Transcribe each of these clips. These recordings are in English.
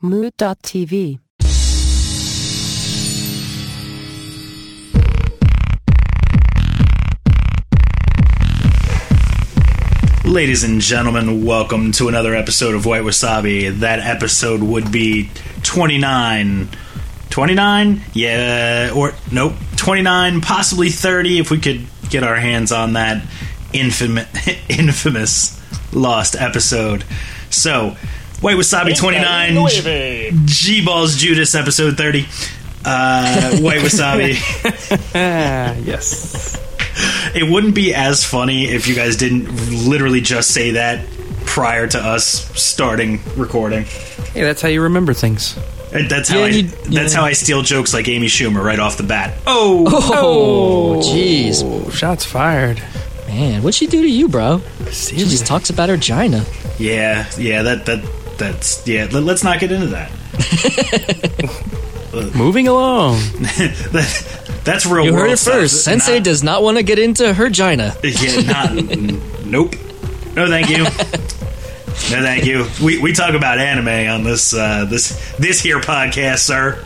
Mood.tv. Ladies and gentlemen, welcome to another episode of White Wasabi. That episode would be 29. 29? Yeah, or nope, 29, possibly 30 if we could get our hands on that infamous, infamous lost episode. So, White Wasabi 29, G Balls Judas episode 30. Uh, White Wasabi. yes. It wouldn't be as funny if you guys didn't literally just say that prior to us starting recording. Hey, that's how you remember things. And That's how Yeah, I. you- That's yeah. how I steal jokes like Amy Schumer right off the bat. Oh, Oh, jeez. Oh, shots fired. Man, what'd she do to you, bro? She just talks about her gina. yeah, yeah. That that that's yeah. Let, let's not get into that. Moving along. that that's real. You heard it stuff. first. Sensei Not- does not want to get into her gina. Yeah, not. n- nope. No, thank you. No, thank you. We we talk about anime on this uh, this this here podcast, sir.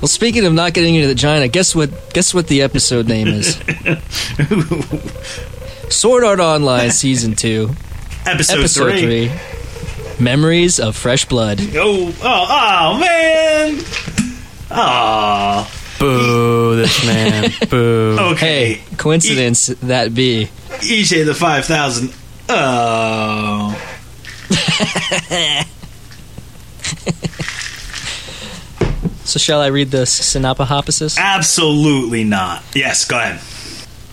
Well, speaking of not getting into the gina, guess what? Guess what the episode name is? Sword Art Online Season Two, Episode, Episode three. Three. Memories of Fresh Blood. Oh, oh, oh, man. Oh, Boo, this man. Boo. okay. Hey, coincidence that be. EJ the 5000. Oh. So shall I read the synopsis? Absolutely not. Yes, go ahead.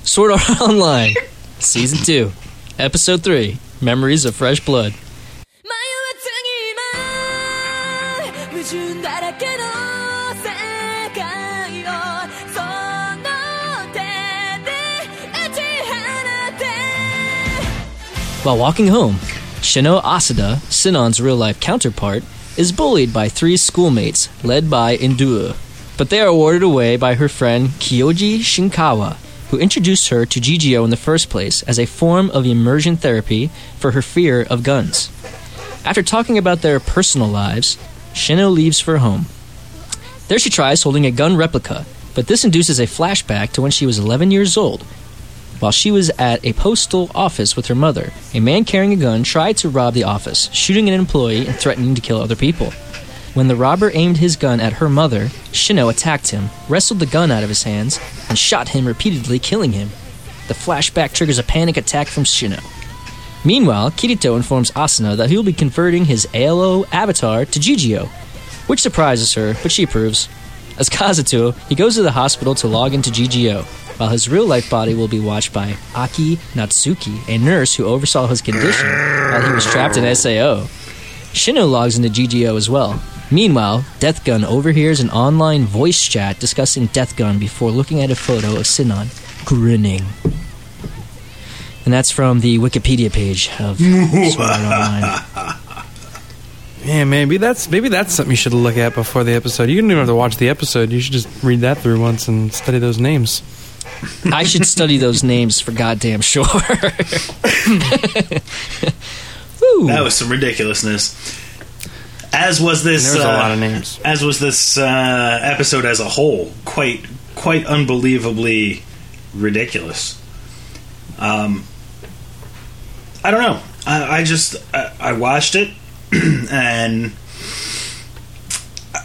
Sword Art Online Season Two, Episode Three. Memories of Fresh Blood. While walking home, Shino Asada, Sinon's real life counterpart, is bullied by three schoolmates led by Indua. But they are warded away by her friend Kyoji Shinkawa, who introduced her to GGO in the first place as a form of immersion therapy for her fear of guns. After talking about their personal lives, Shino leaves for home. There she tries holding a gun replica, but this induces a flashback to when she was 11 years old while she was at a postal office with her mother, a man carrying a gun tried to rob the office, shooting an employee and threatening to kill other people. When the robber aimed his gun at her mother, Shino attacked him, wrestled the gun out of his hands, and shot him repeatedly, killing him. The flashback triggers a panic attack from Shino. Meanwhile, Kirito informs Asuna that he will be converting his ALO avatar to GGO, which surprises her, but she approves. As Kazuto, he goes to the hospital to log into GGO, while his real life body will be watched by Aki Natsuki, a nurse who oversaw his condition while he was trapped in SAO. Shino logs into GGO as well. Meanwhile, Death Gun overhears an online voice chat discussing Death Gun before looking at a photo of Sinon, grinning. And that's from the Wikipedia page of Sword Art Online. Yeah, maybe that's maybe that's something you should look at before the episode. You don't even have to watch the episode. You should just read that through once and study those names. I should study those names for goddamn sure. That was some ridiculousness. As was this. There was a uh, lot of names. As was this uh, episode as a whole. Quite, quite unbelievably ridiculous. Um, I don't know. I, I just I, I watched it, and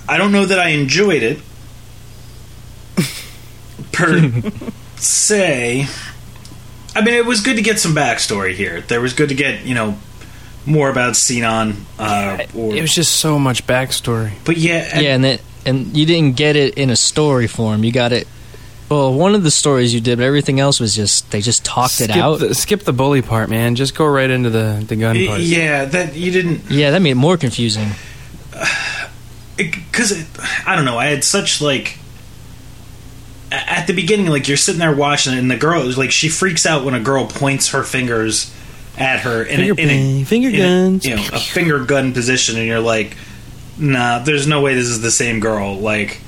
I don't know that I enjoyed it per se. I mean, it was good to get some backstory here. There was good to get you know more about Sinon. Uh, or, It was just so much backstory. but yeah, and- yeah, and that, and you didn't get it in a story form. You got it. Well, one of the stories you did, but everything else was just they just talked skip it out. The, skip the bully part, man. Just go right into the the gun part. yeah, that you didn't yeah, that made it more confusing. because I don't know. I had such like a- at the beginning, like you're sitting there watching it, and the girl like she freaks out when a girl points her fingers at her in Finger a, in a, finger in a, guns. you know, a finger gun position, and you're like, nah, there's no way this is the same girl. Like,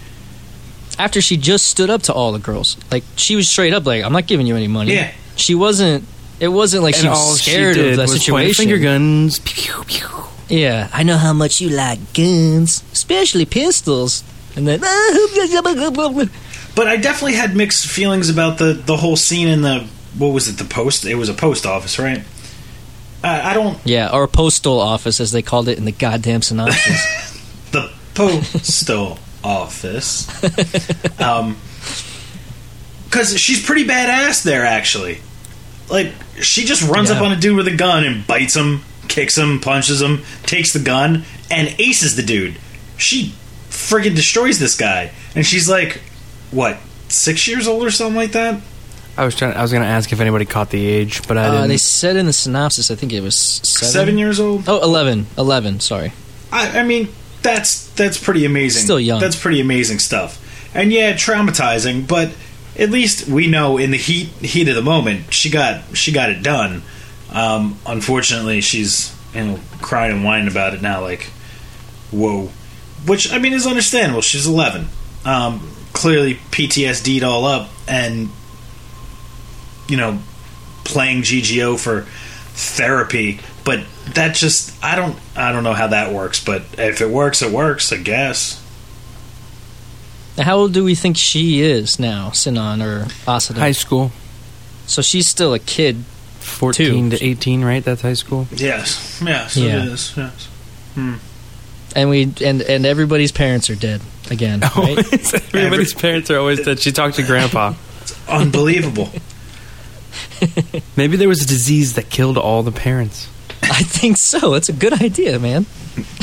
After she just stood up to all the girls, like she was straight up, like I'm not giving you any money. Yeah. she wasn't. It wasn't like she was scared she of the was point situation. finger guns. Pew, pew, pew. Yeah, I know how much you like guns, especially pistols. And then, But I definitely had mixed feelings about the the whole scene in the what was it? The post. It was a post office, right? I, I don't. yeah, or a postal office as they called it in the goddamn synopsis. The postal office. Um, because she's pretty badass there, actually. Like she just runs up on a dude with a gun and bites him, kicks him, punches him, takes the gun, and aces the dude. She friggin' destroys this guy, and she's like, what, six years old or something like that? I was trying. I was going to ask if anybody caught the age, but I uh, didn't. they said in the synopsis, I think it was seven. Seven years old. Oh, 11. 11, sorry. I, I mean, that's that's pretty amazing. Still young. That's pretty amazing stuff. And yeah, traumatizing, but at least we know in the heat heat of the moment, she got she got it done. Um, unfortunately, she's you know crying and whining about it now, like whoa. Which I mean is understandable. She's eleven. Um, clearly PTSD'd all up, and you know playing GGO for therapy. But that just I don't I don't know how that works. But if it works, it works. I guess. How old do we think she is now, Sinon or Asada? high school, so she's still a kid. fourteen Two. to eighteen, right? That's high school. Yes. Yes. Yeah. It is. Yes. Hmm. And we and and everybody's parents are dead again, right? Everybody's parents are always dead. She talked to grandpa. It's Unbelievable. Maybe there was a disease that killed all the parents. I think so. That's a good idea, man.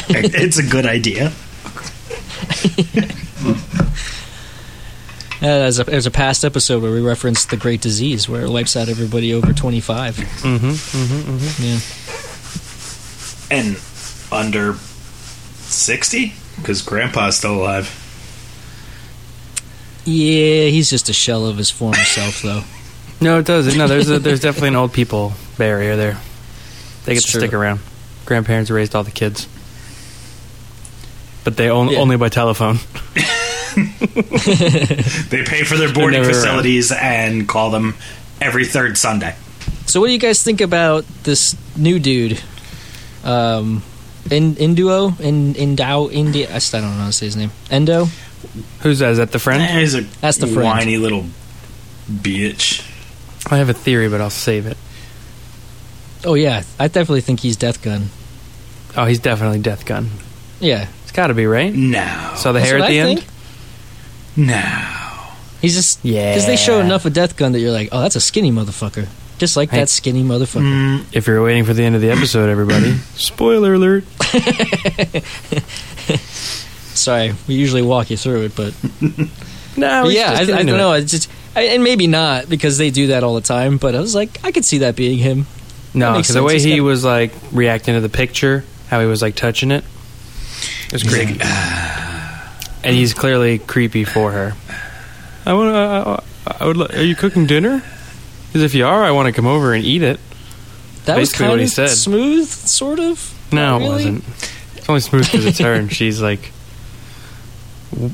it's a good idea. Uh, there's, a, there's a past episode where we referenced the Great Disease, where it wipes out everybody over 25. Mm-hmm. Mm-hmm. Yeah. And under sixty, because Grandpa's still alive. Yeah, he's just a shell of his former self, though. No, it does. No, there's a, there's definitely an old people barrier there. They get It's to true. stick around. Grandparents raised all the kids, but they only Yeah. only by telephone. They pay for their boarding never around. facilities and call them every third Sunday. So, what do you guys think about this new dude? Um, in Induo? In Indao? Indi- I still don't know how to say his name. Endo? Who's that? Is that the friend? Eh, He's a That's the friend. whiny little bitch. I have a theory, but I'll save it. Oh, yeah. I definitely think he's Death Gun. Oh, he's definitely Death Gun. Yeah. It's got to be right. No. So the That's hair at the I end. think. No. He's just. Yeah. Because they show enough of Death Gun that you're like, oh, that's a skinny motherfucker. Just like Hey. that skinny motherfucker. Mm, If you're waiting for the end of the episode, everybody, spoiler alert. Sorry, we usually walk you through it, but No, But yeah, I, I don't know. It's just, I, and maybe not because they do that all the time. But I was like, I could see that being him. No, because the way he He's got- was like reacting to the picture, how he was like touching it, it was creepy. and he's clearly creepy for her. I want. to. I would. Are you cooking dinner? Because if you are, I want to come over and eat it. That was kind what he of said. smooth, sort of. No, Not it wasn't. It's only smooth because it's her, and she's like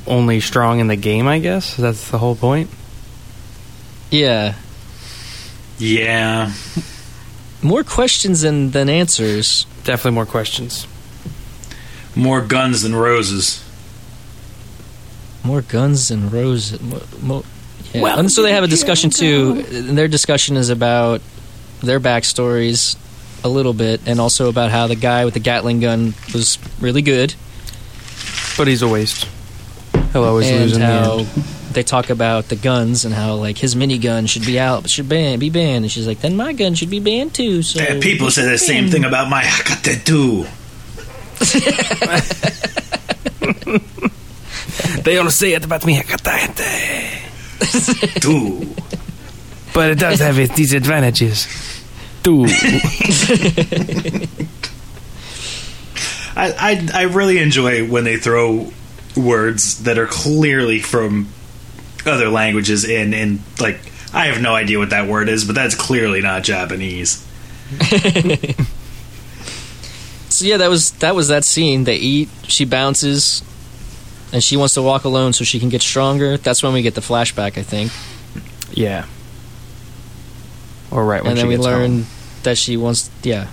only strong in the game. I guess that's the whole point. Yeah, Yeah. more questions than than answers. Definitely more questions. More guns than roses. More guns than roses. Mo, mo, yeah. Well, and so they have a discussion too. And their discussion is about their backstories a little bit, and also about how the guy with the Gatling gun was really good, But he's a waste. He'll always and lose in the how end. they talk about the guns and how like his minigun should be out, should ban, be banned, and she's like, then my gun should be banned too. So people say the same thing about my Hecate too. They all say it about me, Too. but it does have its disadvantages. Too. I, I I really enjoy when they throw words that are clearly from other languages in and like I have no idea what that word is, but that's clearly not Japanese. So yeah, that was that was that scene. They eat, she bounces, and she wants to walk alone so she can get stronger. That's when we get the flashback, I think, Yeah. Or right when and she then we learn home. that she wants. Yeah,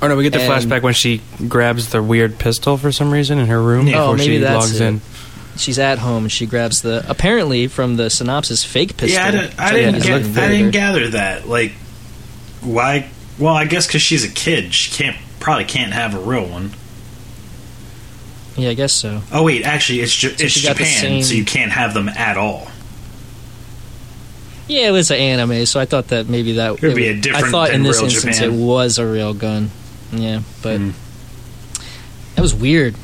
Or no, we get the And- flashback when she grabs the weird pistol for some reason in her room Yeah. before Oh, maybe she that's logs it. in. She's at home and she grabs the apparently from the synopsis fake pistol. yeah, I didn't, I didn't, think get, I didn't gather that. Like, why? Well, I guess because she's a kid, she can't probably can't have a real one. Yeah, I guess so. Oh wait, actually, it's J- it's she got the Japan, same- so you can't have them at all. Yeah, it was an anime, so I thought that maybe that it would be it- a different I thought than in this instance Japan. it was a real gun. Yeah, but Mm. that was weird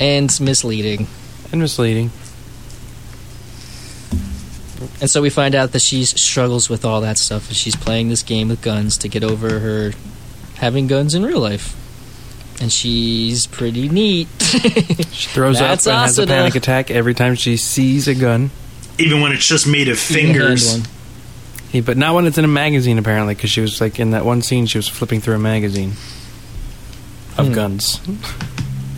and misleading. And misleading. And so we find out that she struggles with all that stuff, and she's playing this game with guns to get over her having guns in real life. And she's pretty neat. She throws That's up and has a panic attack every time she sees a gun. Even when it's just made of You can hand fingers. Yeah, but not when it's in a magazine, apparently, because she was like in that one scene, she was flipping through a magazine of Hmm. guns.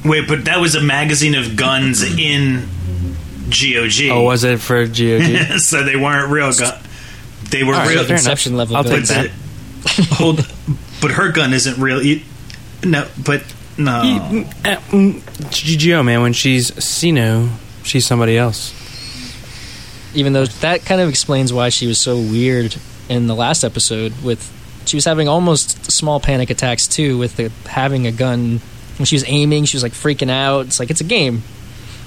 Wait, but that was a magazine of guns in GOG. Oh, was it for GOG? so they weren't real guns. They were All right, real. fair. Inception level I'll but take guns. that. hold, but her gun isn't real. You, no, but no. Uh, mm, GGO, man, when she's Sino, she's somebody else. even though that kind of explains why she was so weird in the last episode with she was having almost small panic attacks too with the having a gun when she was aiming she was like freaking out it's like it's a game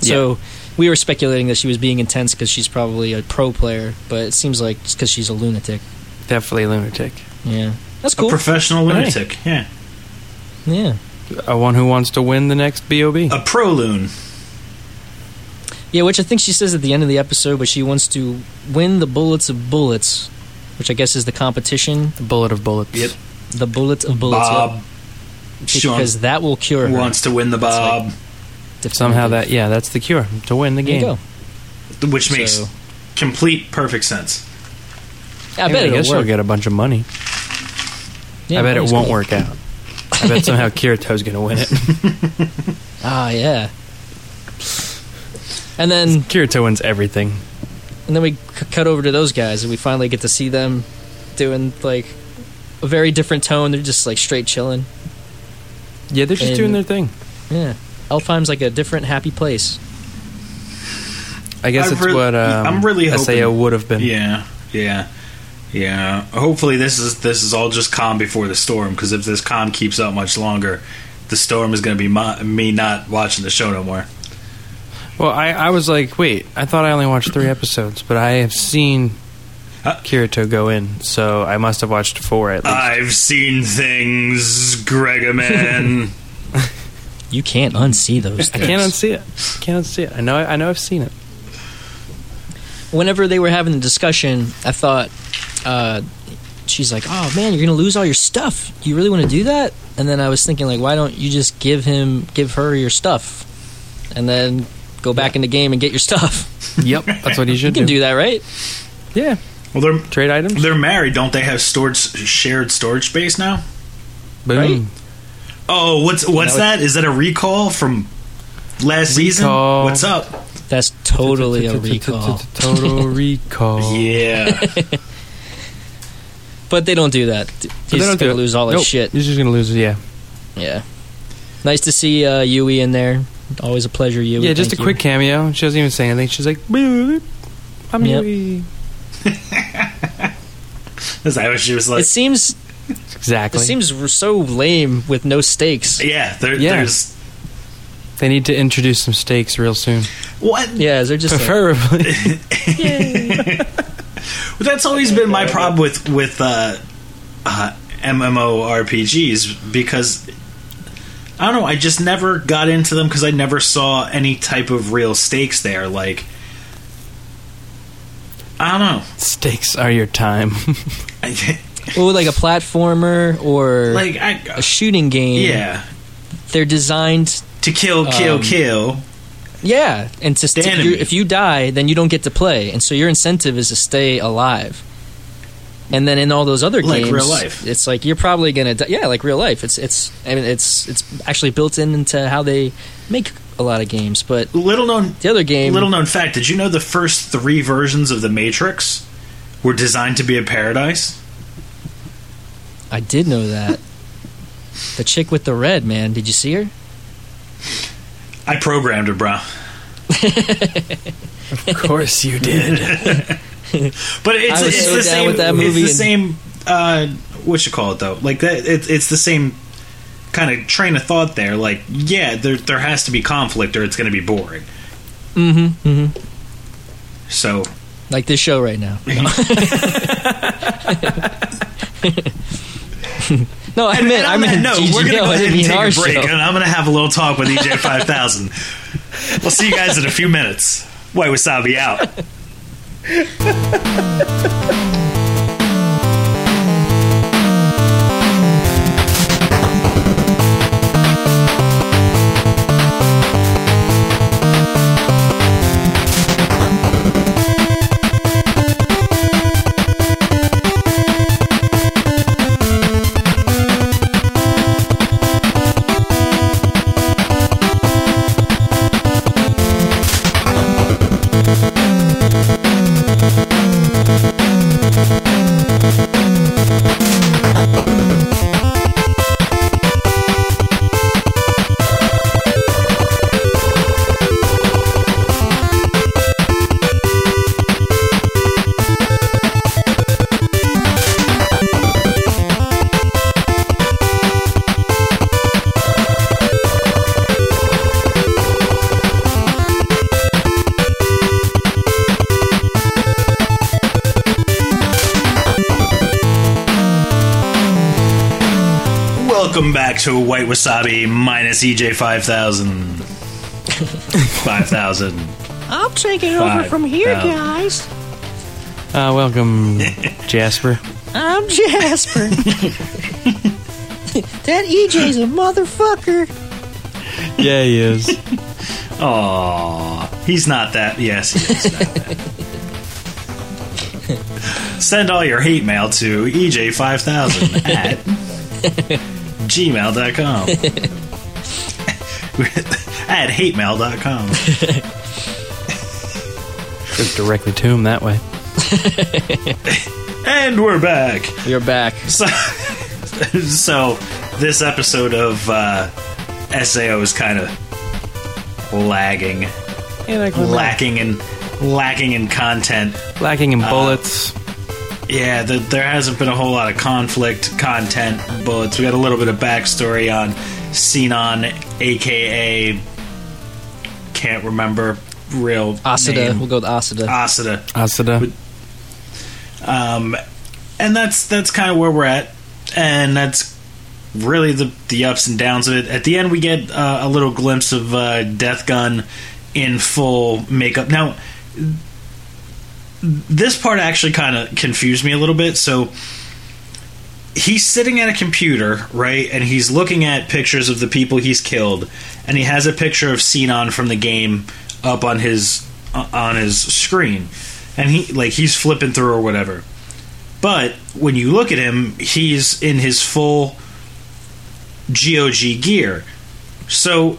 so we were speculating that she was being intense because she's probably a pro player but it seems like it's because she's a lunatic Definitely a lunatic. yeah that's A cool professional lunatic. Yeah. Yeah A one who wants to win the next BOB. A pro loon. yeah which i think she says at the end of the episode but she wants to win the bullets of bullets which i guess is the competition The bullet of bullets. Yep. the bullet of bullets. Bob. She because wants, that will cure her wants to win the Bob, like- Somehow that, yeah, that's the cure to win the There you game. go. which makes So- complete perfect sense. I bet I it'll guess she'll work. get a bunch of money. Yeah, I bet it money's won't good. work out. I bet somehow Kirito's going to win it. Ah, yeah. And then, Kirito wins everything. and then we c- cut over to those guys, and we finally get to see them doing like a very different tone. They're just like straight chilling. Yeah, they're just And- doing their thing. Yeah, Alfheim's like a different, happy place. I guess I it's re- what um, I'm really hoping, SAO hoping- would have been. Yeah, yeah, yeah. Hopefully, this is this is all just calm before the storm. Because if this calm keeps up much longer, the storm is going to be my, me not watching the show no more. Well, I, I was like, wait, I thought I only watched three episodes, but I have seen Huh? Kirito go in, so I must have watched four at least. I've seen things, Gregaman. You can't unsee those. I Things. can't unsee it. Can't unsee it. I know. I know. I've seen it. Whenever they were having the discussion, I thought uh, she's like, "Oh man, you're gonna lose all your stuff. You really want to do that?" And then I was thinking, like, why don't you just give him, give her your stuff, and then go back in the game and get your stuff? Yep, that's what he You should do. You can do. do that, right? Yeah, well, they're trade items. they're married, don't they? Have storage shared storage space now? Boom. Right? Oh, what's what's that that? Is that a recall from last season? Recall. What's up? That's totally a recall. Total recall. Yeah, But they don't do that. He's don't do gonna lose all his shit. He's just gonna lose. Yeah. Yeah. Nice to see uh, Yui in there. Always a pleasure, Yui. Yeah, just a quick cameo. She doesn't even say anything. She's like, "Boop, "I'm. Yui." she was like? It seems Exactly. it seems so lame with no stakes. yeah, Yeah. there's they need to introduce some stakes real soon, what? Yeah, they're just like, preferably. That's always been my problem with with uh, uh, MMORPGs because I don't know. I just never got into them because I never saw any type of real stakes there. Like I don't know. stakes are your time. I, oh, like a platformer or like I, a shooting game. yeah, they're designed. To kill, kill, Um, kill. Yeah, and to st- if you die, then you don't get to play, and so your incentive is to stay alive. And then in all those other games. Like games, real life. it's like you're probably gonna die. Yeah, like real life. It's it's I mean it's it's actually built in into how they make a lot of games. But Little known, the other game, little known fact. Did you know the first three versions of the Matrix were designed to be a paradise? I did know that. the chick with the red man. Did you see her? I programmed it, bro. Of course you did. But it's, it's so the same. with that movie It's the and- same. Uh, what you call it though? Like that. It, it's the same kind of train of thought there. Like, yeah, there there has to be conflict, or it's going to be boring. Mm-hmm. Mm-hmm. So Like this show right now. No, I And- meant and I on that meant note, GGO, we're gonna go ahead and take a break, show. and I'm gonna have a little talk with EJ Five Thousand. we'll see you guys in a few minutes. White Wasabi out. Welcome back to White Wasabi minus EJ Five Thousand. Five thousand. I'm taking Five thousand. guys. Uh, welcome, Jasper. I'm Jasper. that EJ's a motherfucker. Yeah, he is. Aw, he's not that. Yes, he is. Not that. Send all your hate mail to EJ5000 at gmail.com. at hatemail.com. Goes directly to him that way. And we're back. You're back. So, so this episode of uh, SAO is kind of lagging, lacking in lacking in content. lacking in bullets. Yeah, the, there hasn't been a whole lot of conflict, content, bullets. We got a little bit of backstory on Sinon, aka can't remember real Asada. name. We'll go with Asada. Asada. Asada. Um, and that's that's kind of where we're at, and that's really the the ups and downs of it. At the end, we get uh, a little glimpse of uh, Death Gun in full makeup. Now, this part actually kind of confused me a little bit. So. He's sitting at a computer, right, and he's looking at pictures of the people he's killed, and he has a picture of Sinon from the game up on his uh, on his screen, and he like he's flipping through or whatever. But when you look at him, he's in his full GOG gear. So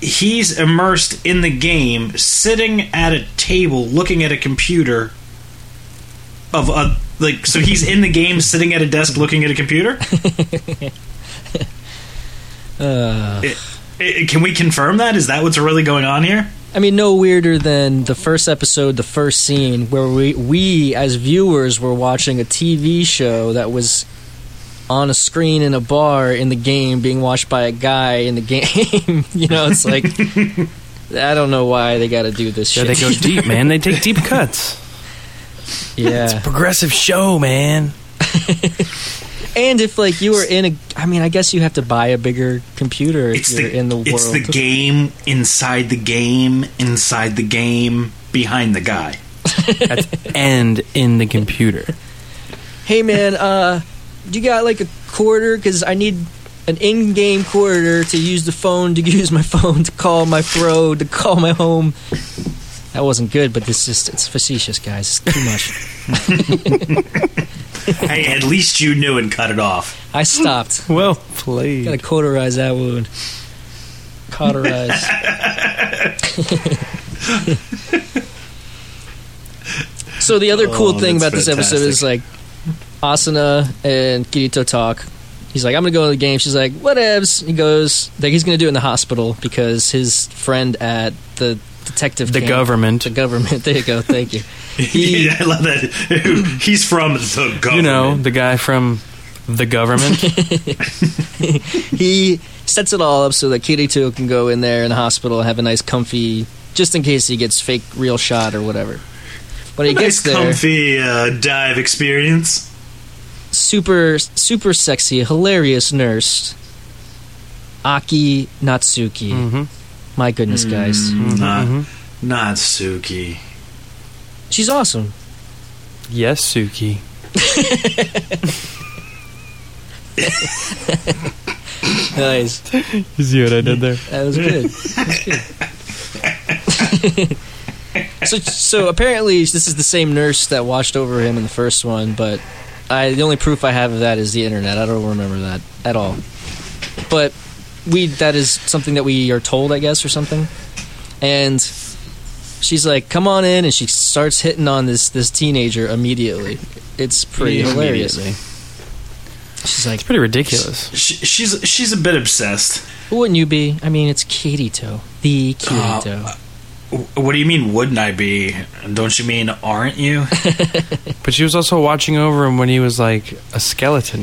he's immersed in the game, sitting at a table looking at a computer of a like so he's in the game sitting at a desk looking at a computer? Uh, It- it- can we confirm that? Is that what's really going on here? I mean, no weirder than the first episode, the first scene, where we, we as viewers were watching a TV show that was on a screen in a bar in the game being watched by a guy in the game. you know, it's like, I don't know why they got to do this Yeah, shit. they go deep, man. They take deep cuts. yeah. It's a progressive show, man. And if, like, you were in a. I mean, I guess you have to buy a bigger computer if It's you're the in the world. it's the game inside the game inside the game behind the guy. That's end in the computer. hey man uh you got like a quarter? Because i need an in-game quarter to use the phone to use my phone to call my bro to call my home. That wasn't good but this just it's facetious guys. It's too much. Hey, at least you knew and cut it off. i stopped. Well please. gotta cauterize that wound. Cauterize. So the other cool Oh, thing that's about this episode is like fantastic. Asana and kirito talk He's like, I'm gonna go to the game. She's like, whatevs. He goes, like, he's gonna do it in the hospital because his friend at the detective The camp- government. the government. There you go. Thank you. He- yeah, I love that. He's from the government. You know, the guy from the government. he sets it all up so that Kirito can go in there in the hospital and have a nice comfy, just in case he gets fake real shot or whatever. But he nice, gets there, comfy uh, dive experience. Super super sexy, hilarious nurse Aki Natsuki. hmm My goodness, guys, Not, Mm-hmm. not Suki. she's awesome. Yes, Suki. Nice, You see what I did there? that was good. That was good. so, so apparently, this is the same nurse that watched over him in the first one, but I the only proof I have of that is the internet. I don't remember that at all. But we that is something that we are told, I guess, or something. And she's like, "Come on in," and she starts hitting on this this teenager immediately. It's pretty hilarious. She's like, It's pretty ridiculous. She, she's she's a bit obsessed. "Wouldn't you be?" I mean, it's Kirito, the Kirito. W- What do you mean? Wouldn't I be? Don't you mean aren't you? But she was also watching over him when he was like a skeleton.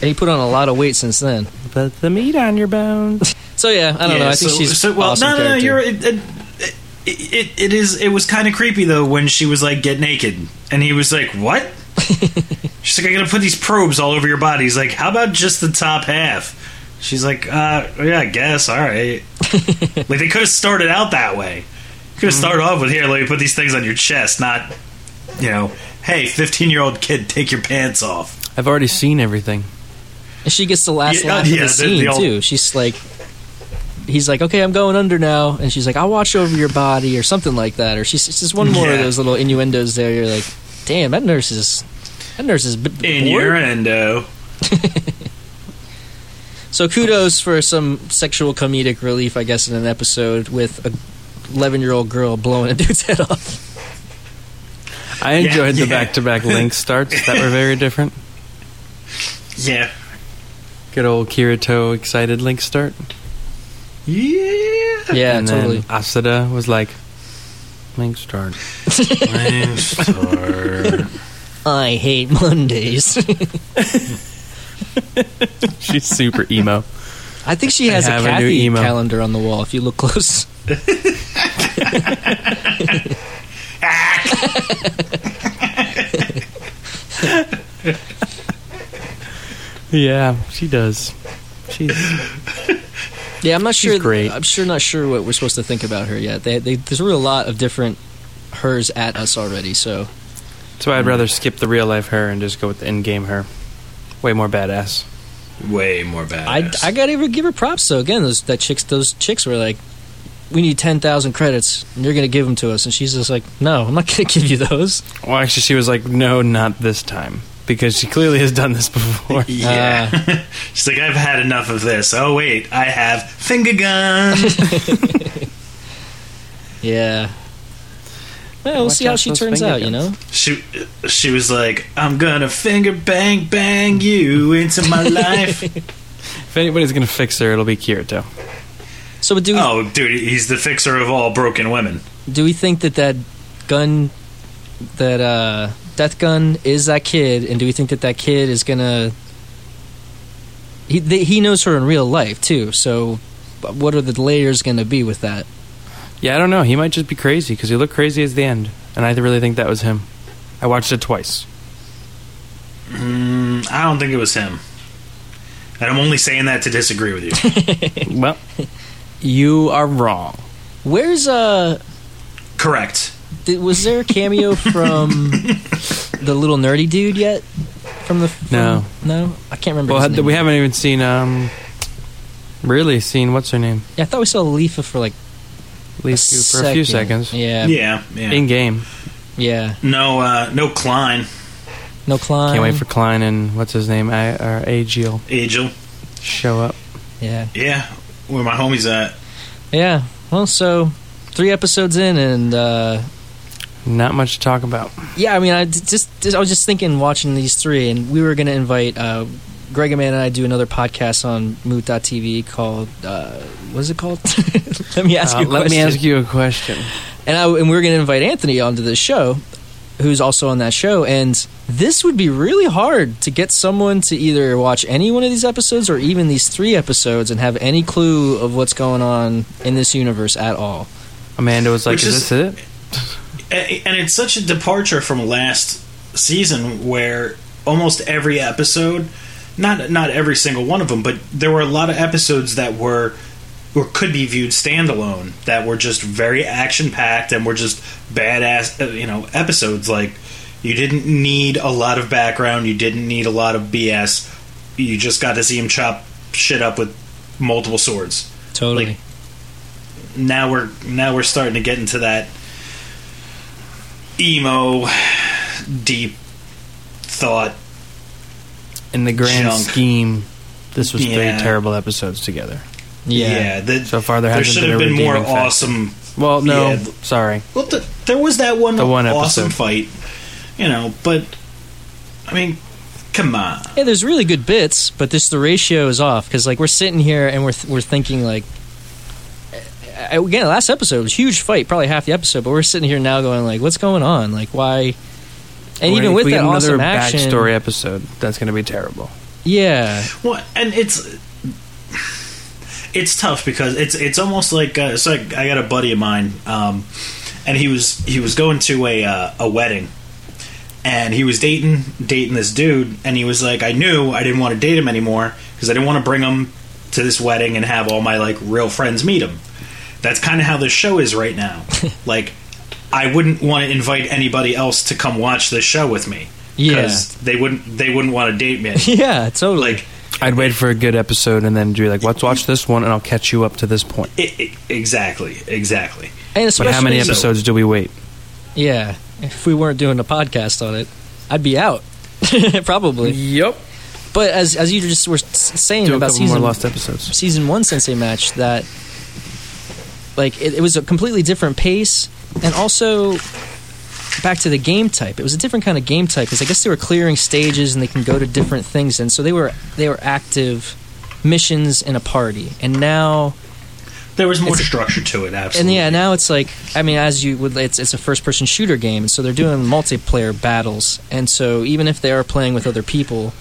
and he put on a lot of weight since then. But the meat on your bones. So yeah, I don't know. I think she's so, well. awesome no, no, no. You're it, it, it, it is. It was kind of creepy though when she was like, "Get naked," and he was like, "What?" She's like, "I gotta put these probes all over your body." He's like, "How about just the top half?" She's like, "Uh, yeah, I guess. All right." like they could have started out that way. Could have started off with here. Let me put these things on your chest, not, you know, hey, fifteen-year-old kid, take your pants off. I've already seen everything. And she gets the last Yeah, laugh yeah, of the the- scene the old- too. She's like, he's like, okay, I'm going under now, and she's like, I'll watch over your body or something like that. Or she's it's just one more of Yeah. those little innuendos there. You're like, damn, that nurse is that nurse is b- b- bored. Innuendo. So kudos for some sexual comedic relief, I guess, in an episode with a 11 year old girl blowing a dude's head off. I enjoyed the yeah. back-to-back link starts that were very different. Yeah. Good old Kirito excited link start. Yeah. Yeah, and totally. then Asada was like, link start. link start. I hate Mondays. She's super emo. I think she has I a have a new Kathy emo. calendar on the wall if you look close. Yeah, she does. She's Yeah, I'm not She's sure. great. I'm sure not sure what we're supposed to think about her yet. They, they, there's really a lot of different hers at us already. So that's why I'd rather skip the real life her and just go with the in game her. Way more badass. Way more I, badass. I I gotta give her props though. Again, those that chicks, those chicks were like, "We need ten thousand credits, and you're gonna give them to us." And she's just like, "No, I'm not gonna give you those." Well, actually, she was like, no, not this time. Because she clearly has done this before. yeah. Uh, she's like, I've had enough of this. Oh, wait, I have finger gun. Yeah. Well, we'll Watch see how she turns finger out. You know. she, she was like, I'm gonna finger bang bang you into my life. If anybody's going to fix her, it'll be Kirito. So, do we, oh, dude, he's the fixer of all broken women. do we think that that gun, that uh, death gun, is that kid? And do we think that that kid is gonna? He they, he knows her in real life too. So, what are the layers gonna be with that? Yeah, I don't know. He might just be crazy because he looked crazy as the end. And I really think that was him. I watched it twice. Mm, I don't think it was him. And I'm only saying that to disagree with you. well, you are wrong. Where's uh? Correct. Did, was there a cameo from the little nerdy dude yet? From the from, No. no, I can't remember. Well, his had- name. we haven't even seen, um, really seen, what's her name? Yeah, I thought we saw Leafa for like At least for a few seconds. Yeah, Yeah, yeah. In game. yeah. no, uh, no Klein, No Klein. Can't wait for Klein and what's his name? I, or Agil Angel. show up. Yeah, Yeah, where my homie's at. yeah. Well, so three episodes in, and uh, Not much to talk about. yeah, I mean, I just, just I was just thinking watching these three, and we were gonna invite uh, Greg and Man and I do another podcast on Moot.tv called uh, what is it called? let me ask Uh, you. A let me question. ask you a question. And, I, and we're going to invite Anthony onto this show, who's also on that show. And this would be really hard to get someone to either watch any one of these episodes or even these three episodes and have any clue of what's going on in this universe at all. Amanda was like, Which "Is, is- this it?" And it's such a departure from last season where almost every episode not not every single one of them but there were a lot of episodes that were or could be viewed standalone that were just very action packed and were just badass uh, you know episodes like you didn't need a lot of background you didn't need a lot of bs you just got to see him chop shit up with multiple swords Totally. Like, now we're now we're starting to get into that emo deep thought In the grand Junk. scheme, this was Yeah. three terrible episodes together. Yeah. that, So far, there there hasn't should been have a been more redeeming awesome Well, no, Yeah. sorry. well th- there was that one, The one awesome episode. fight you know but i mean come on Yeah, there's really good bits, but this the ratio is off because like we're sitting here and we're th- we're thinking like again last episode was a huge fight, probably half the episode, but we're sitting here now going like what's going on? Like why? And We're- even if with we that another awesome action, backstory episode, that's going to be terrible. yeah, Well, and it's it's tough because it's it's almost like uh, so. I, I got a buddy of mine, um, and he was he was going to a uh, a wedding, and he was dating dating this dude, and he was like, I knew I didn't want to date him anymore because I didn't want to bring him to this wedding and have all my like real friends meet him. That's kind of how the show is right now. like, I wouldn't want to invite anybody else to come watch this show with me yeah, they wouldn't they wouldn't want to date me. yeah, totally. like I'd wait for a good episode and then be like, let's watch this one and I'll catch you up to this point. I I exactly, exactly. and especially But how many so- episodes do we wait? Yeah, if we weren't doing a podcast on it, I'd be out probably. Yep. But as as you just were saying Do a about couple more season lost episodes. season one sensei match that like it, it was a completely different pace and also back to the game type. It was a different kind of game type because i guess they were clearing stages and they can go to different things and so they were they were active missions in a party. And now There was more structure to it, and absolutely. yeah now it's like i mean as you would it's, it's a first person shooter game and so they're doing multiplayer battles. And so even if they are playing with other people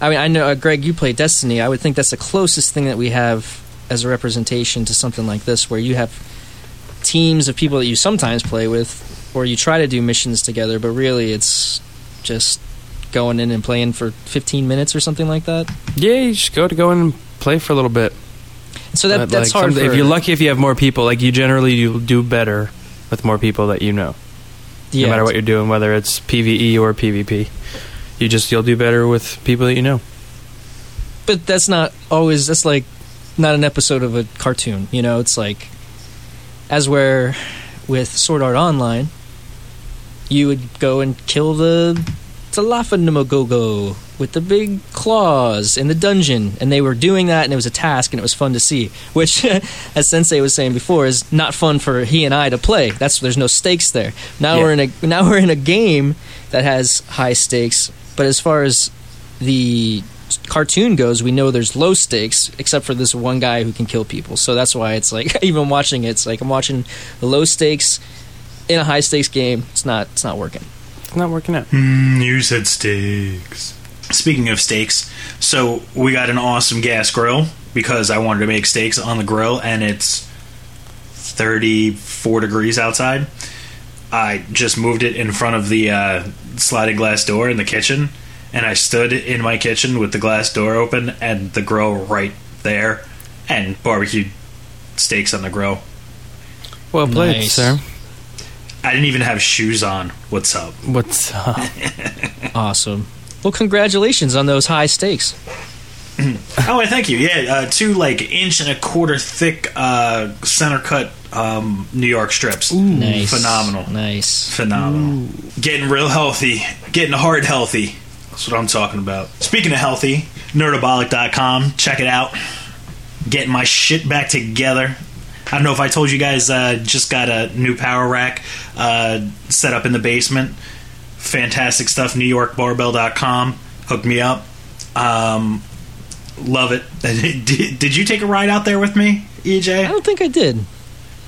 i mean i know uh, greg you play destiny. I would think that's the closest thing that we have as a representation to something like this where you have teams of people that you sometimes play with or you try to do missions together but really it's just going in and playing for 15 minutes or something like that Yeah, you just go to go in and play for a little bit. so that But, that's like, hard for, If you're lucky, if you have more people, like you generally you do better with more people that you know. yeah, no matter what you're doing, whether it's PVE or PvP, you just you'll do better with people that you know. but that's not always that's like not an episode of a cartoon you know it's like as where with sword art online you would go and kill the Talafanamogogo with the big claws in the dungeon and they were doing that and it was a task and it was fun to see which as sensei was saying before is not fun for he and I to play that's there's no stakes there now Yeah. we're in a now we're in a game that has high stakes but as far as the cartoon goes, we know there's low stakes, except for this one guy who can kill people. So that's why it's like even watching it, it's like I'm watching the low stakes in a high stakes game. It's not it's not working. It's not working out. Mm, you said steaks. Speaking of steaks, so we got an awesome gas grill because I wanted to make steaks on the grill, and it's 34 degrees outside. I just moved it in front of the uh, sliding glass door in the kitchen, and I stood in my kitchen with the glass door open and the grill right there, and barbecued steaks on the grill. Well played, Nice. sir. I didn't even have shoes on. What's up? What's up? Awesome. Well, congratulations on those high stakes. Oh, and thank you. Yeah, uh, two like inch and a quarter thick uh, center cut um, New York strips. Nice, Phenomenal. Nice. Phenomenal. Getting real healthy. Getting heart healthy. That's what I'm talking about. Speaking of healthy, nerdabolic.com. Check it out. Getting my shit back together. I don't know if I told you guys, uh, just got a new power rack uh, set up in the basement. Fantastic stuff. NewYorkBarbell.com. Hook me up. Um, love it. did, did you take a ride out there with me, EJ? I don't think I did.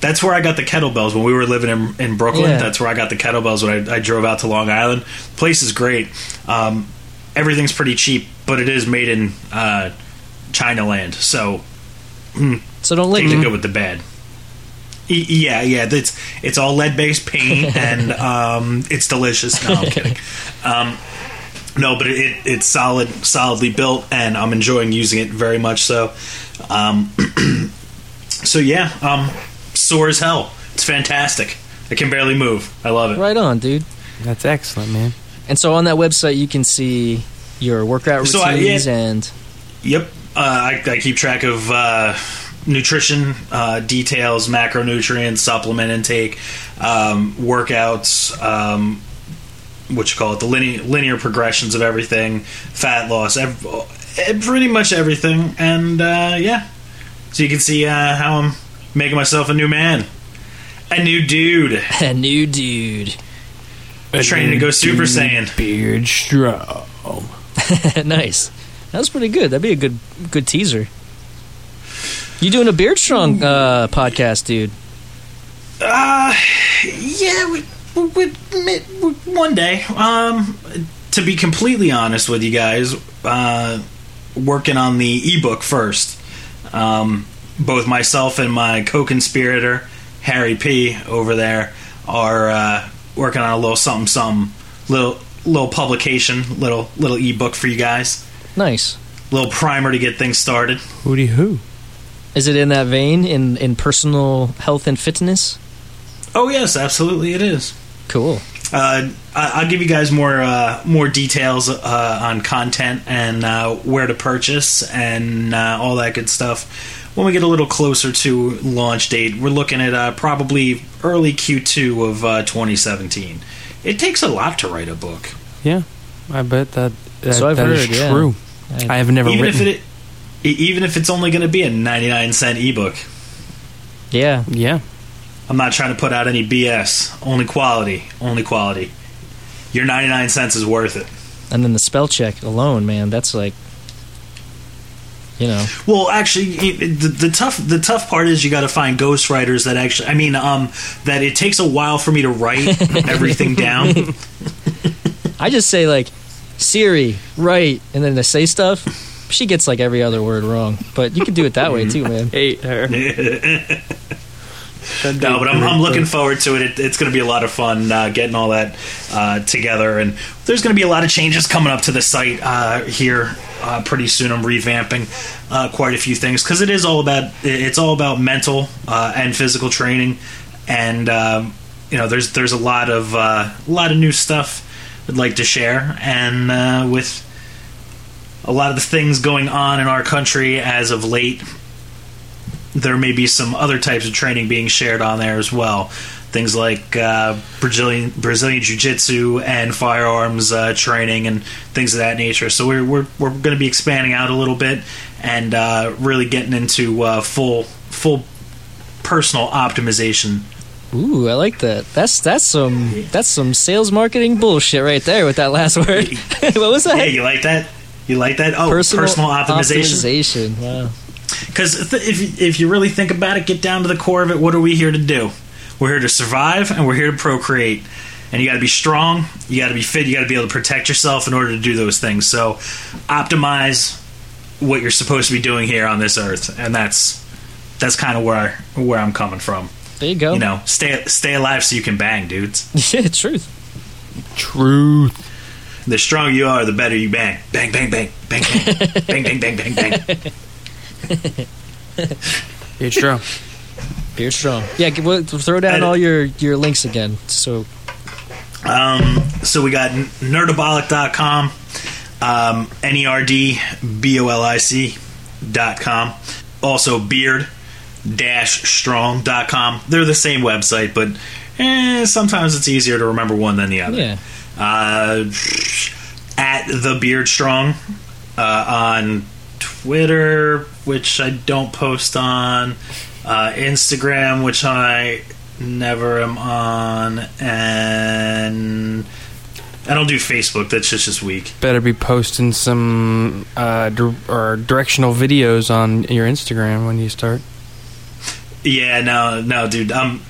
That's where I got the kettlebells when we were living in, in Brooklyn. Yeah. That's where I got the kettlebells when I, I drove out to Long Island. Place is great. Um, everything's pretty cheap, but it is made in uh, China land, so So don't lick take the it. good with the bad. E- yeah, yeah, it's it's all lead based paint and um, it's delicious. No, I'm kidding. Um, no, but it, it's solid, solidly built, and I'm enjoying using it very much. So, um, so yeah, um, sore as hell. It's fantastic. I can barely move. I love it. Right on, dude. That's excellent, man. And so on that website, you can see your workout routines So I- yeah. and Yep. Uh, I, I keep track of uh, nutrition uh, details, macronutrients, supplement intake, um, workouts, um, what you call it, the linear, linear progressions of everything, fat loss, ev- eh, pretty much everything. And uh, yeah, so you can see uh, how I'm making myself a new man, a new dude, a new dude. training to go Super Saiyan. Beard strong. nice. That was pretty good. That'd be a good good teaser. You doing a Beard Strong uh, podcast, dude? Uh, yeah, we, we, we, we, one day. Um, to be completely honest with you guys, uh, working on the ebook first. Um, both myself and my co-conspirator Harry P over there are uh, working on a little something, something, little little publication, little little ebook for you guys. Nice. Little primer to get things started. Hooty hoo. Is it in that vein in in personal health and fitness? Oh yes, absolutely, it is. Cool. Uh, I- I'll give you guys more uh, more details uh, on content and uh, where to purchase and uh, all that good stuff when we get a little closer to launch date. We're looking at uh, probably early Q2 of uh, 2017. It takes a lot to write a book, Yeah, I bet that, that So I've that is heard, yeah. true. I have never even written. if it e- even if it's only going to be a 99 cent ebook. Yeah. yeah, I'm not trying to put out any BS. Only quality, only quality. Your 99 cents is worth it. And then the spell check alone, man, that's like you know. Well, actually, the, the tough the tough part is you got to find ghostwriters that actually. I mean, um, that it takes a while for me to write everything down. I just say like Siri, write, and then to say stuff. She gets like every other word wrong, but you can do it that way too, man. hate her. No, but I'm, I'm looking forward to it. it it's going to be a lot of fun uh, getting all that uh, together, and there's going to be a lot of changes coming up to the site uh, here uh, pretty soon. I'm revamping uh, quite a few things because it is all about it's all about mental uh, and physical training, and um, you know there's there's a lot of uh, a lot of new stuff I'd like to share, and uh, with a lot of the things going on in our country as of late there may be some other types of training being shared on there as well. Things like uh, Brazilian Brazilian Jiu Jitsu and firearms uh, training and things of that nature. So we're we're, we're going to be expanding out a little bit and uh, really getting into uh, full full personal optimization. Ooh, I like that. That's that's some that's some sales marketing bullshit right there with that last word. what was that? Hey, you like that? You like that? Oh, personal, optimization. optimization. Wow. Because th- if if you really think about it, get down to the core of it. What are we here to do? We're here to survive, and we're here to procreate. And you got to be strong. You got to be fit. You got to be able to protect yourself in order to do those things. So, optimize what you're supposed to be doing here on this earth, and that's that's kind of where I, where I'm coming from. There you go. You know, stay stay alive so you can bang, dudes. yeah, truth. Truth. The stronger you are, the better you bang. Bang, bang, bang, bang, bang, bang, bang, bang, bang, bang. Beard strong. Beer strong. Yeah, g- well, throw down all your your links again. So Um, so we got nerdabolic.com, um, N-E-R-D-B-O-L-I-C dot com. Also beard dash strong dot com. They're the same website, but eh, sometimes it's easier to remember one than the other. yeah, Uh, at the beard strong uh, on Twitter, which I don't post on, uh, Instagram, which I never am on, and I don't do Facebook. That's just just weak. Better be posting some uh, or directional videos on your Instagram when you start. Yeah, no, no, dude. I'm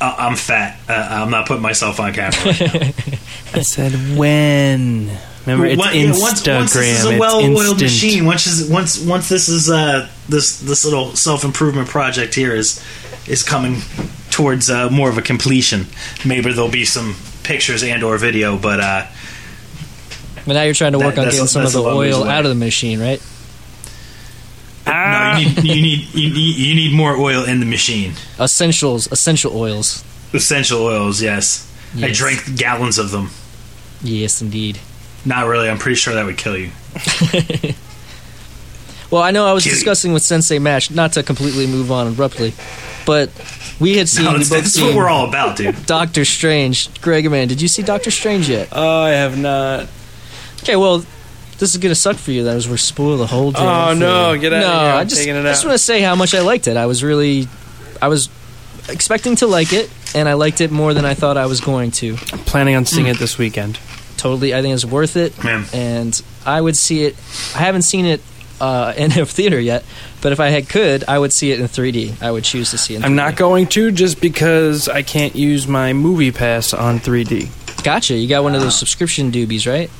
I- I'm fat. Uh, I'm not putting myself on camera. Right now. I said when. Remember, it's Once- yeah, Instagram. once, once this is a well-oiled machine, once is, once once this is uh this this little self improvement project here is is coming towards uh, more of a completion. Maybe there'll be some pictures and or video, but uh, But now you're trying to work That- on getting some of the a long ways oil out of the machine, right? Ah. no, you need you need you need you need more oil in the machine. Essentials, essential oils. Essential oils, yes. I Yes. drank gallons of them. Yes, indeed. Not really. I'm pretty sure that would kill you. Well, I know I was Kitty. discussing with Sensei Match, not to completely move on abruptly, but we had seen No, we both that's seen what we're all about, dude. Doctor Strange. Greg man, did you see Doctor Strange yet? Oh, I have not. Okay, well, this is gonna suck for you. That is we're spoil the whole. damn Oh, thing. no, get outta no, here. I'm I just, taking it I just want to say how much I liked it. I was really, I was expecting to like it, and I liked it more than I thought I was going to. Planning on seeing it this weekend. Totally, I think it's worth it, Man. and I would see it. I haven't seen it uh, in a theater yet, but if I had could, I would see it in 3D. I would choose to see it. In I'm 3D. not going to just because I can't use my movie pass on 3D. Gotcha. You got one of those subscription doobies, right?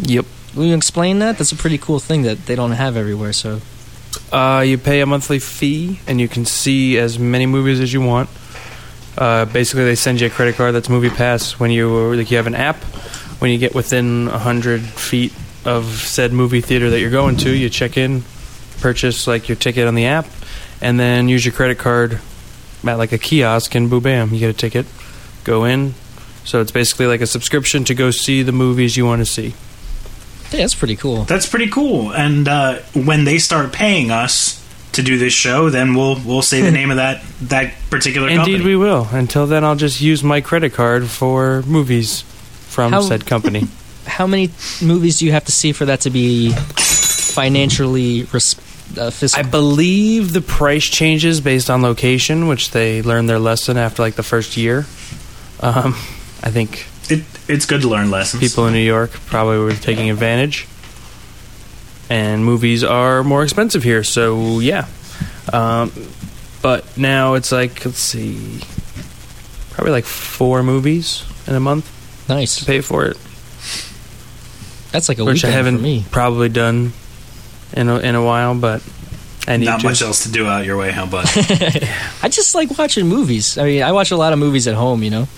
Yep. Will you explain that? That's a pretty cool thing that they don't have everywhere. So Uh, you pay a monthly fee and you can see as many movies as you want. Uh, basically, they send you a credit card that's Movie Pass when you like you have an app. When you get within hundred feet of said movie theater that you're going to, you check in, purchase like your ticket on the app, and then use your credit card at like a kiosk, and boo bam, you get a ticket. Go in. So it's basically like a subscription to go see the movies you want to see. Yeah, that's pretty cool. That's pretty cool. And uh, when they start paying us to do this show, then we'll we'll say the name of that that particular company. Indeed, company. we will. Until then, I'll just use my credit card for movies from How- said company. How many movies do you have to see for that to be financially res- uh, I believe the price changes based on location, which they learned their lesson after like the first year. Um, I think it, it's good to learn lessons. people in New York probably were taking advantage, and movies are more expensive here. So yeah, um, but now it's like let's see, probably like four movies in a month Nice to pay for it. That's like a which I haven't for me. probably done in a, in a while, but I need Not to. much else to do out your way, huh, bud? I just like watching movies. I mean, I watch a lot of movies at home, you know.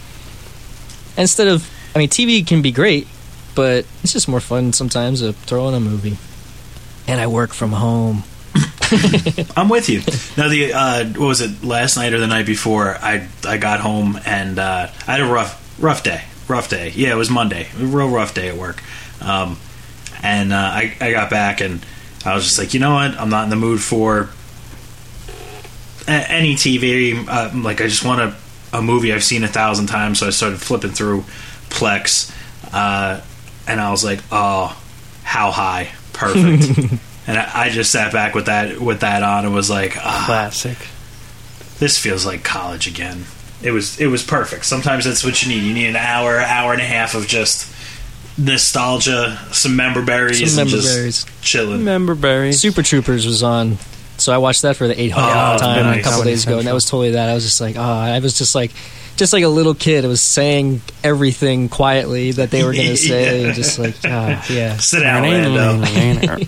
Instead of, I mean, TV can be great, but it's just more fun sometimes to throw in a movie. And I work from home. I'm with you. Now, the uh, what was it last night or the night before? I I got home and uh, I had a rough rough day. Rough day. Yeah, it was Monday. A real rough day at work. Um, and uh, I I got back and I was just like, you know what? I'm not in the mood for a- any TV. Uh, like, I just want a a movie I've seen a thousand times. So I started flipping through Plex, uh, and I was like, oh, how high? Perfect. and I, I just sat back with that with that on and was like, ah, Classic. this feels like college again. It was it was perfect. Sometimes that's what you need. You need an hour, hour and a half of just nostalgia, some member berries, Some and just berries. chilling. Remember Barry? Super Troopers was on, so I watched that for the 800th Oh, time nice. a couple days ago, and that was totally that. I was just like, oh, I was just like, just like a little kid. I was saying everything quietly that they were going to say, Yeah. just like, ah, yeah. Sit down, Lando.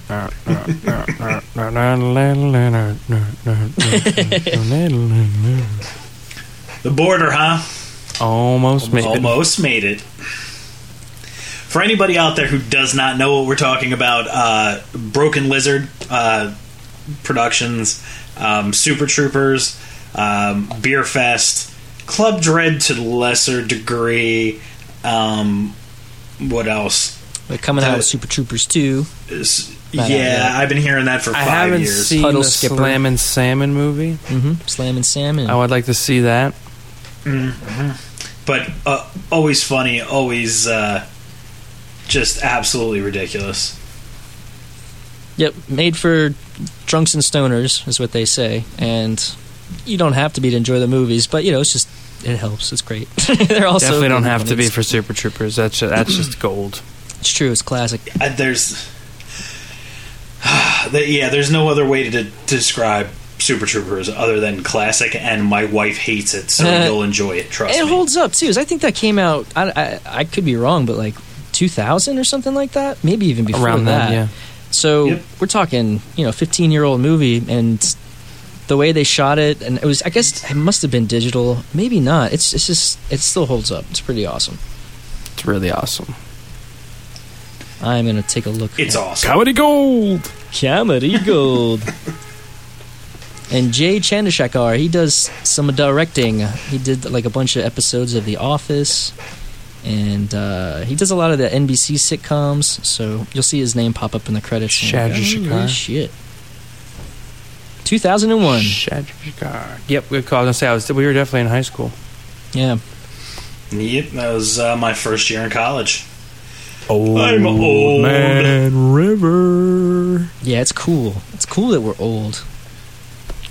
The border, huh? Almost made it. Almost made it. For anybody out there who does not know what we're talking about, uh, Broken Lizard uh, Productions, um, Super Troopers, um, Beerfest, Club Dread to lesser degree. Um, what else? But coming out The- with Super Troopers 2. Is- yeah. I've been hearing that for I five haven't years. seen Puddle the Skipper. Slam and Salmon movie. hmm Slammin' Salmon. I would like to see that. but uh, always funny, always uh, just absolutely ridiculous. Yep, made for drunks and stoners is what they say, and you don't have to be to enjoy the movies, but you know it's just it helps. It's great. They're also Definitely don't good have to be for Super Troopers. That's that's just gold. It's true. It's classic. Uh, there's, the- yeah, there's no other way to, to describe Super Troopers other than classic, and my wife hates it, so Uh, you'll enjoy it. Trust it me. holds up too. I think that came out. I, I I could be wrong, but like 2000 or something like that. Maybe even before Around that. then, yeah. So Yep. we're talking, you know, 15 year old movie, and the way they shot it, and it was. I guess it must have been digital. Maybe not. It's it's just it still holds up. It's pretty awesome. It's really awesome. I'm gonna take a look. It's at awesome. Comedy gold. Comedy Gold. and Jay Chandrasekhar, he does some directing. He did like a bunch of episodes of The Office, and uh, he does a lot of the NBC sitcoms. So you'll see his name pop up in the credits. and you're like, Chandrasekhar. "Holy shit. 2001. Chandrasekhar. Yep, good call. I was gonna say I was. We were definitely in high school. Yeah. Yep, that was uh, my first year in college. Old I'm old. Man River. Yeah, it's cool. It's cool that we're old.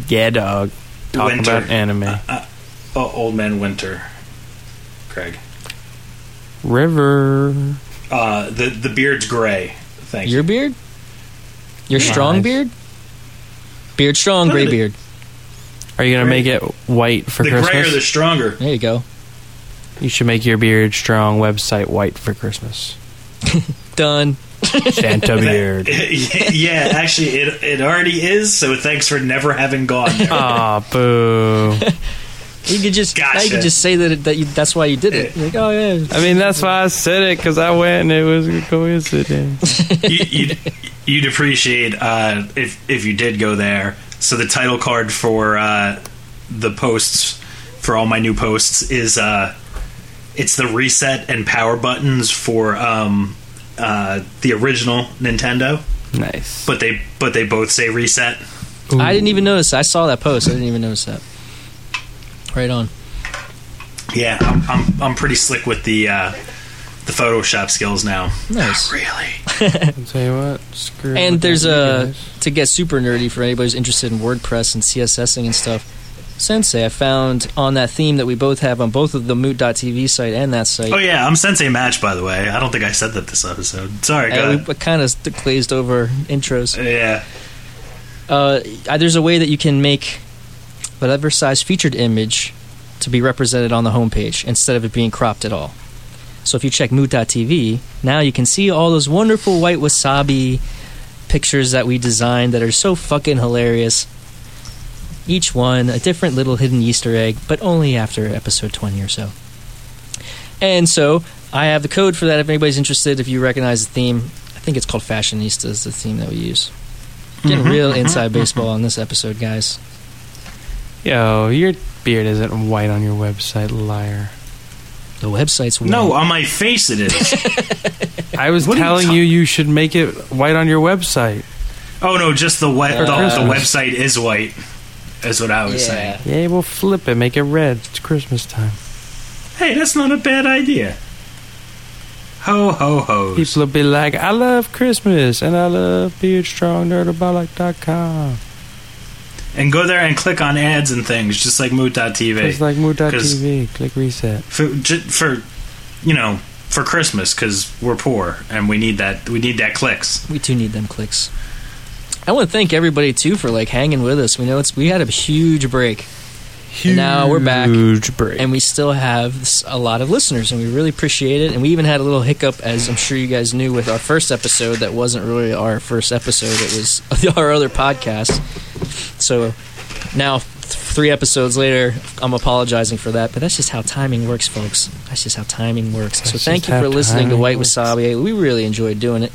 Yeah, dog. Talk Winter. about anime. Uh, oh, Old Man Winter. Craig. River. Uh, the the beard's gray. Thank Your you. beard? Your Nice. strong beard? Beard strong, Look gray it. beard. Are you gonna Gray. make it white for The Christmas? grayer, the stronger. There you go. you should make your beard strong website white for Christmas. Done. Santa beard. yeah, actually, it it already is. So thanks for never having gone there. Aw, boo. You could just now you could just say that it, that you, that's why you did it. You're like, oh yeah, I mean, that's why I said it because I went and it was a coincidence. you, you'd, you'd appreciate uh, if if you did go there. So the title card for uh, the posts for all my new posts is uh, it's the reset and power buttons for um, uh, the original Nintendo, nice. but they but they both say reset. I didn't even notice. I saw that post. I didn't even notice that. Right on. Yeah, I'm I'm, I'm pretty slick with the uh, the Photoshop skills now. Nice. Really? I'll tell you what. Screw And there's a guys. to get super nerdy for anybody who's interested in WordPress and CSSing and stuff. Sensei, I found on that theme that we both have on both of the Moot.tv site and that site. Oh yeah, I'm Sensei Match by the way. I don't think I said that this episode. Sorry, go and ahead. we kind of glazed over intros. Yeah. uh, there's a way that you can make whatever size featured image to be represented on the homepage instead of it being cropped at all. So if you check moot.tv, now you can see all those wonderful white wasabi pictures that we designed that are so fucking hilarious. Each one a different little hidden Easter egg, but only after episode 20 or so. And so I have the code for that if anybody's interested. If you recognize the theme, I think it's called Fashionista is the theme that we use. Getting mm-hmm. real mm-hmm. inside baseball mm-hmm. on this episode, guys. Yo, your beard isn't white on your website, liar. The website's white. No, on my face it is. I was What are you telling ta- you you should make it white on your website. oh no, just the web. For the, the Christmas. website is white. Is what I was yeah. saying. Yeah, we'll flip it, make it red. It's Christmas time. Hey, that's not a bad idea. Ho ho ho. People will be like, I love Christmas and I love beardstrongnerdabolic.com. And go there and click on ads and things, just like Moot.tv. It's like Moo.tv. Click reset. for, ju- for you know for Christmas because we're poor and we need that we need that clicks. We too need them clicks. I want to thank everybody too for like hanging with us. We know it's we had a huge break, Huge now we're back. break. and we still have a lot of listeners, and we really appreciate it. And we even had a little hiccup, as I'm sure you guys knew, with our first episode. That wasn't really our first episode; it was our other podcast. So now, three episodes later, I'm apologizing for that, but that's just how timing works, folks. That's just how timing works. so thank you for listening to White works. Wasabi. We really enjoyed doing it.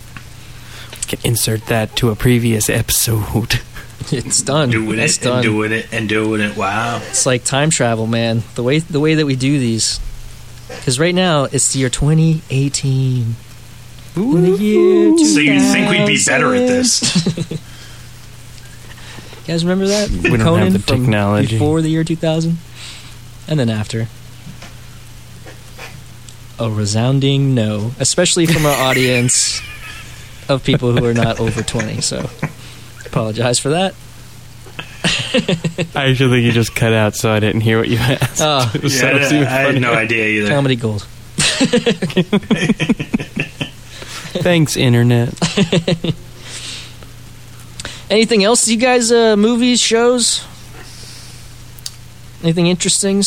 can insert that to a previous episode. It's done. Doing it's it done. and doing it and doing it. Wow. It's like time travel, man. The way the way that we do these. Because right now it's the year 2018. In the year So you think we'd be better at this? You guys remember that? We don't have the from technology. before the year 2000, and then after. A resounding no, especially from our audience of people who are not over 20. So, apologize for that. I actually think you just cut out, so I didn't hear what you asked. Oh. Yeah, so- I, it was even I had no idea either. Comedy gold. Thanks, internet. Anything else? You guys, uh, movies, shows? Anything interesting?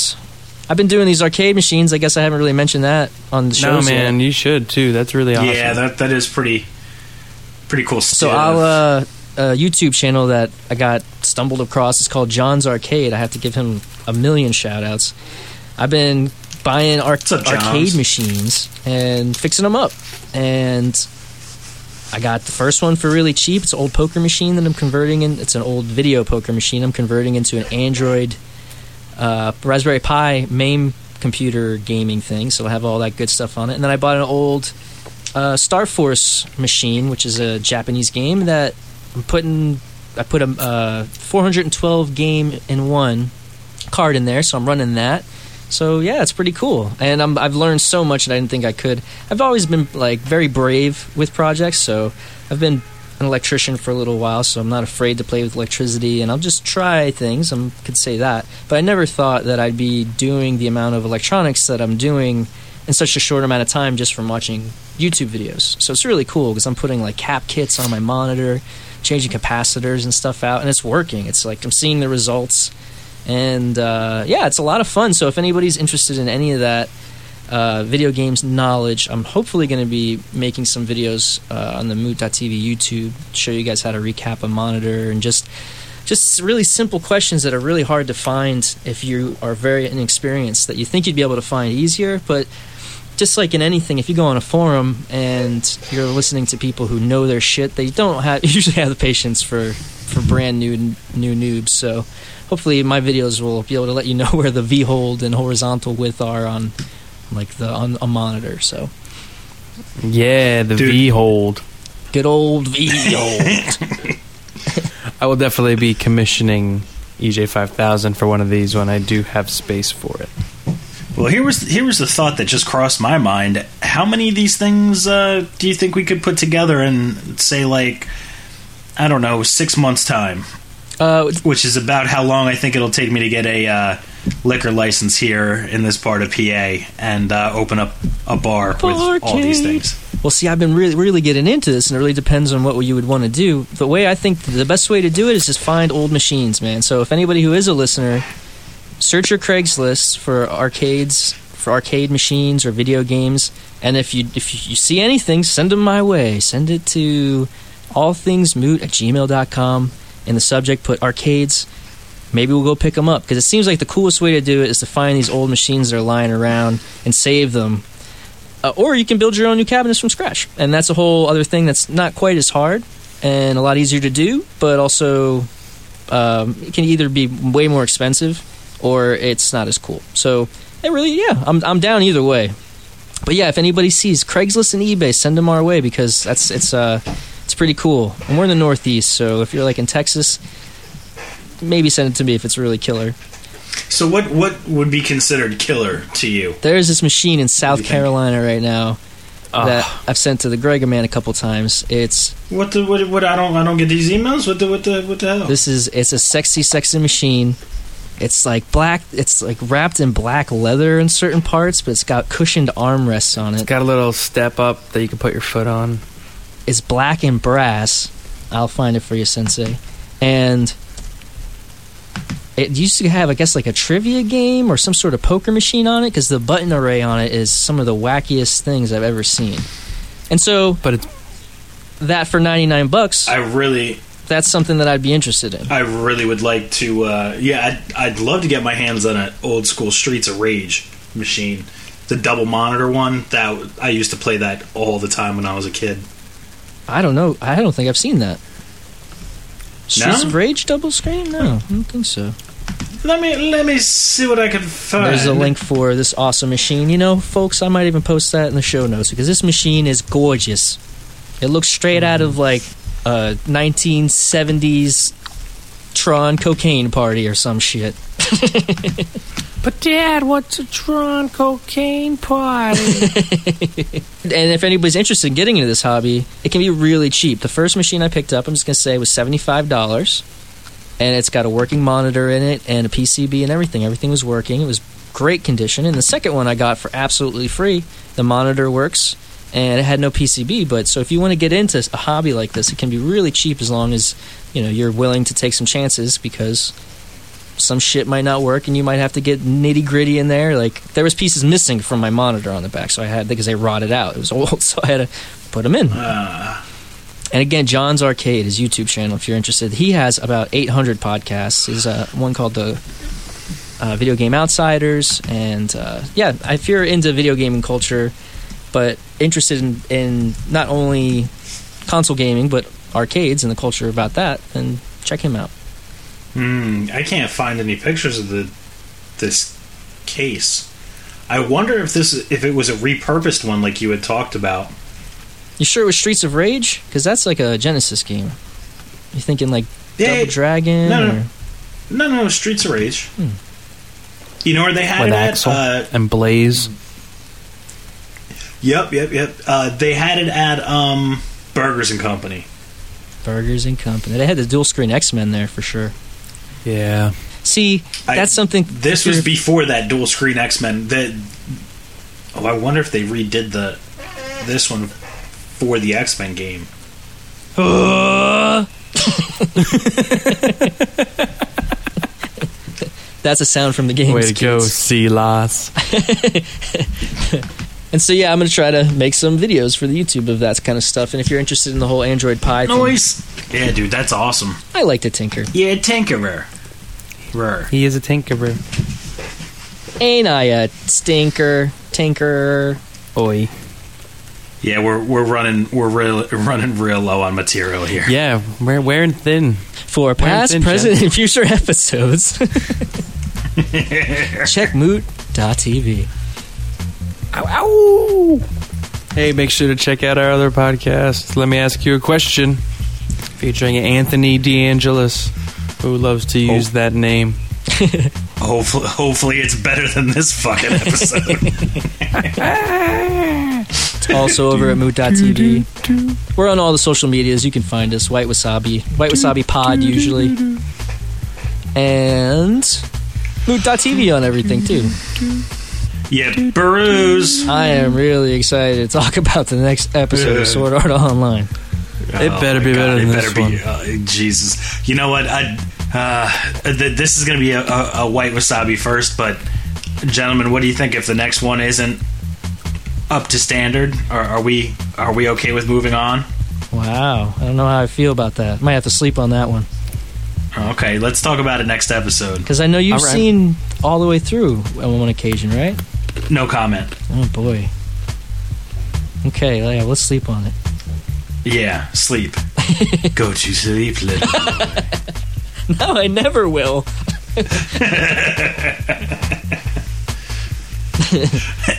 I've been doing these arcade machines. I guess I haven't really mentioned that on the show. No, shows yet. man, you should too. That's really awesome. Yeah, that that is pretty pretty cool So stuff. I'll uh, a YouTube channel that I got stumbled across. It's called John's Arcade. I have to give him a million shout outs. I've been buying ar- up, arcade machines and fixing them up. And I got the first one for really cheap. It's an old poker machine that I'm converting in. It's an old video poker machine. I'm converting into an Android uh, Raspberry Pi MAME computer gaming thing. So I have all that good stuff on it. And then I bought an old uh, Star Force machine, which is a Japanese game that I'm putting. I put a uh, 412 game in one card in there, so I'm running that. So yeah, it's pretty cool, and I'm, I've learned so much that I didn't think I could. I've always been like very brave with projects, so I've been an electrician for a little while, so I'm not afraid to play with electricity, and I'll just try things. I could say that, but I never thought that I'd be doing the amount of electronics that I'm doing in such a short amount of time just from watching YouTube videos. So it's really cool because I'm putting like cap kits on my monitor, changing capacitors and stuff out, and it's working. It's like I'm seeing the results, and uh, yeah, it's a lot of fun. So if anybody's interested in any of that uh, video games knowledge, I'm hopefully going to be making some videos uh, on the Moot.tv YouTube, show you guys how to recap a monitor and just just really simple questions that are really hard to find if you are very inexperienced that you think you'd be able to find easier, but just like in anything, if you go on a forum and you're listening to people who know their shit, they don't have usually have the patience for for brand new new noobs. So hopefully my videos will be able to let you know where the V hold and horizontal width are on like the on a monitor. So Yeah, the Dude. V hold. good old V hold. I will definitely be commissioning EJ five thousand for one of these when I do have space for it. Well, here was here was the thought that just crossed my mind. How many of these things uh, do you think we could put together in, say, like, I don't know, six months' time? uh, Which is about how long I think it'll take me to get a uh, liquor license here in this part of PA and uh, open up a bar with all these things. Well, see, I've been really, really getting into this, and it really depends on what you would want to do. The way I think the best way to do it is just find old machines, man. So if anybody who is a listener, search your Craigslist for arcades, for arcade machines or video games, and if you if you see anything, send them my way. Send it to allthingsmoot at gmail.com. In the subject, put arcades. Maybe we'll go pick them up because it seems like the coolest way to do it is to find these old machines that are lying around and save them uh, or you can build your own new cabinets from scratch, and that's a whole other thing that's not quite as hard and a lot easier to do, but also um, it can either be way more expensive or it's not as cool. So it really, yeah, I'm I'm down either way. But yeah, if anybody sees Craigslist and eBay, send them our way because that's it's uh it's pretty cool. And we're in the Northeast, so if you're like in Texas, maybe send it to me if it's really killer. So, what what would be considered killer to you? There's this machine in South think? Carolina right now Ah. that I've sent to the Grega man a couple times. It's What the what, what I don't I don't get these emails. What the what the what the hell? This is it's a sexy, sexy machine. It's like black. It's like wrapped in black leather in certain parts, but it's got cushioned armrests on it. It's got a little step up that you can put your foot on. It's black and brass. I'll find it for you, Sensei. And it used to have, I guess, like a trivia game or some sort of poker machine on it because the button array on it is some of the wackiest things I've ever seen. And so But it's that for ninety nine bucks, I really that's something that I'd be interested in. I really would like to. Uh, yeah, I'd, I'd love to get my hands on an old school Streets of Rage machine, the double monitor one. That I used to play that all the time when I was a kid. I don't know. I don't think I've seen that. Streets No? of Rage double screen? No, I don't think so. Let me let me see what I can find. There's a link for this awesome machine. You know, folks, I might even post that in the show notes because this machine is gorgeous. It looks straight out of like Uh, a 1970s Tron cocaine party or some shit. But Dad, what's a Tron cocaine party? And if anybody's interested in getting into this hobby, it can be really cheap. The first machine I picked up, I'm just gonna say, was seventy five dollars, and it's got a working monitor in it and a PCB and everything. Everything was working. It was great condition. And the second one I got for absolutely free. The monitor works and it had no PCB. But so if you want to get into a hobby like this, it can be really cheap as long as you know you're willing to take some chances because some shit might not work and you might have to get nitty gritty in there. Like there was pieces missing from my monitor on the back, so I had because they rotted out. It was old, so I had to put them in. And again, John's Arcade, his YouTube channel, if you're interested, he has about 800 podcasts. There's uh, one called the uh, Video Game Outsiders, and uh, yeah, if you're into video gaming culture, but interested in, in not only console gaming but arcades and the culture about that, then check him out. Hmm, I can't find any pictures of the this case. I wonder if this if it was a repurposed one like you had talked about. You sure it was Streets of Rage? Because that's like a Genesis game. You thinking like Yeah, Double Dragon? no, no. or- No, no, Streets of Rage. Hmm. You know where they had With it at? Axel Uh, and Blaze. Yep, yep, yep. Uh, they had it at um, Burgers and Company. Burgers and Company. They had the dual screen X Men there for sure. Yeah. See, I- that's something. This was before that dual screen X Men. That oh, I wonder if they redid the this one for the X Men game. that's a sound from the game. Way to go, Silas. And so yeah, I'm gonna try to make some videos for the YouTube of that kind of stuff. And if you're interested in the whole Android Pie, thing, Noise. Yeah, dude, that's awesome. I like to tinker. Yeah, Tinkerer. Rur. He is a tinkerer. Ain't I a stinker, tinker? Oi. Yeah, we're we're running we're real, running real low on material here. Yeah, we're wearing thin. For past, thin, present, and future episodes, check moot.tv. Ow, ow! Hey, make sure to check out our other podcast. Let me ask you a question. Featuring Anthony DeAngelis, who loves to use Oh. that name. Hopefully, hopefully it's better than this fucking episode. Also over at moot.tv. We're on all the social medias. You can find us. White Wasabi. White Wasabi Pod, usually. And moot.tv on everything, too. Yeah, Burrows. I am really excited to talk about the next episode of Sword Art Online. It better be better than it this better be. Uh, Jesus, you know what? I, uh, th- this is going to be a, a, a white wasabi first, but gentlemen, what do you think if the next one isn't up to standard? Are, are we are we okay with moving on? Wow. I don't know how I feel about that. Might have to sleep on that one. Okay, let's talk about it next episode. Because I know you've All right. seen all the way through on one occasion, right? No comment. Oh, boy. Okay, yeah, let's sleep on it. Yeah, sleep. Go to sleep, little. No, I never will.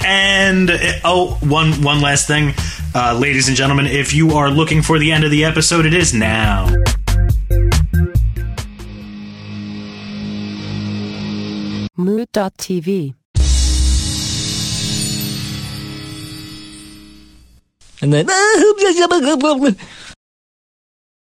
And uh, oh, one one last thing, uh, ladies and gentlemen, if you are looking for the end of the episode, it is now. Moot.tv. And then. Ah,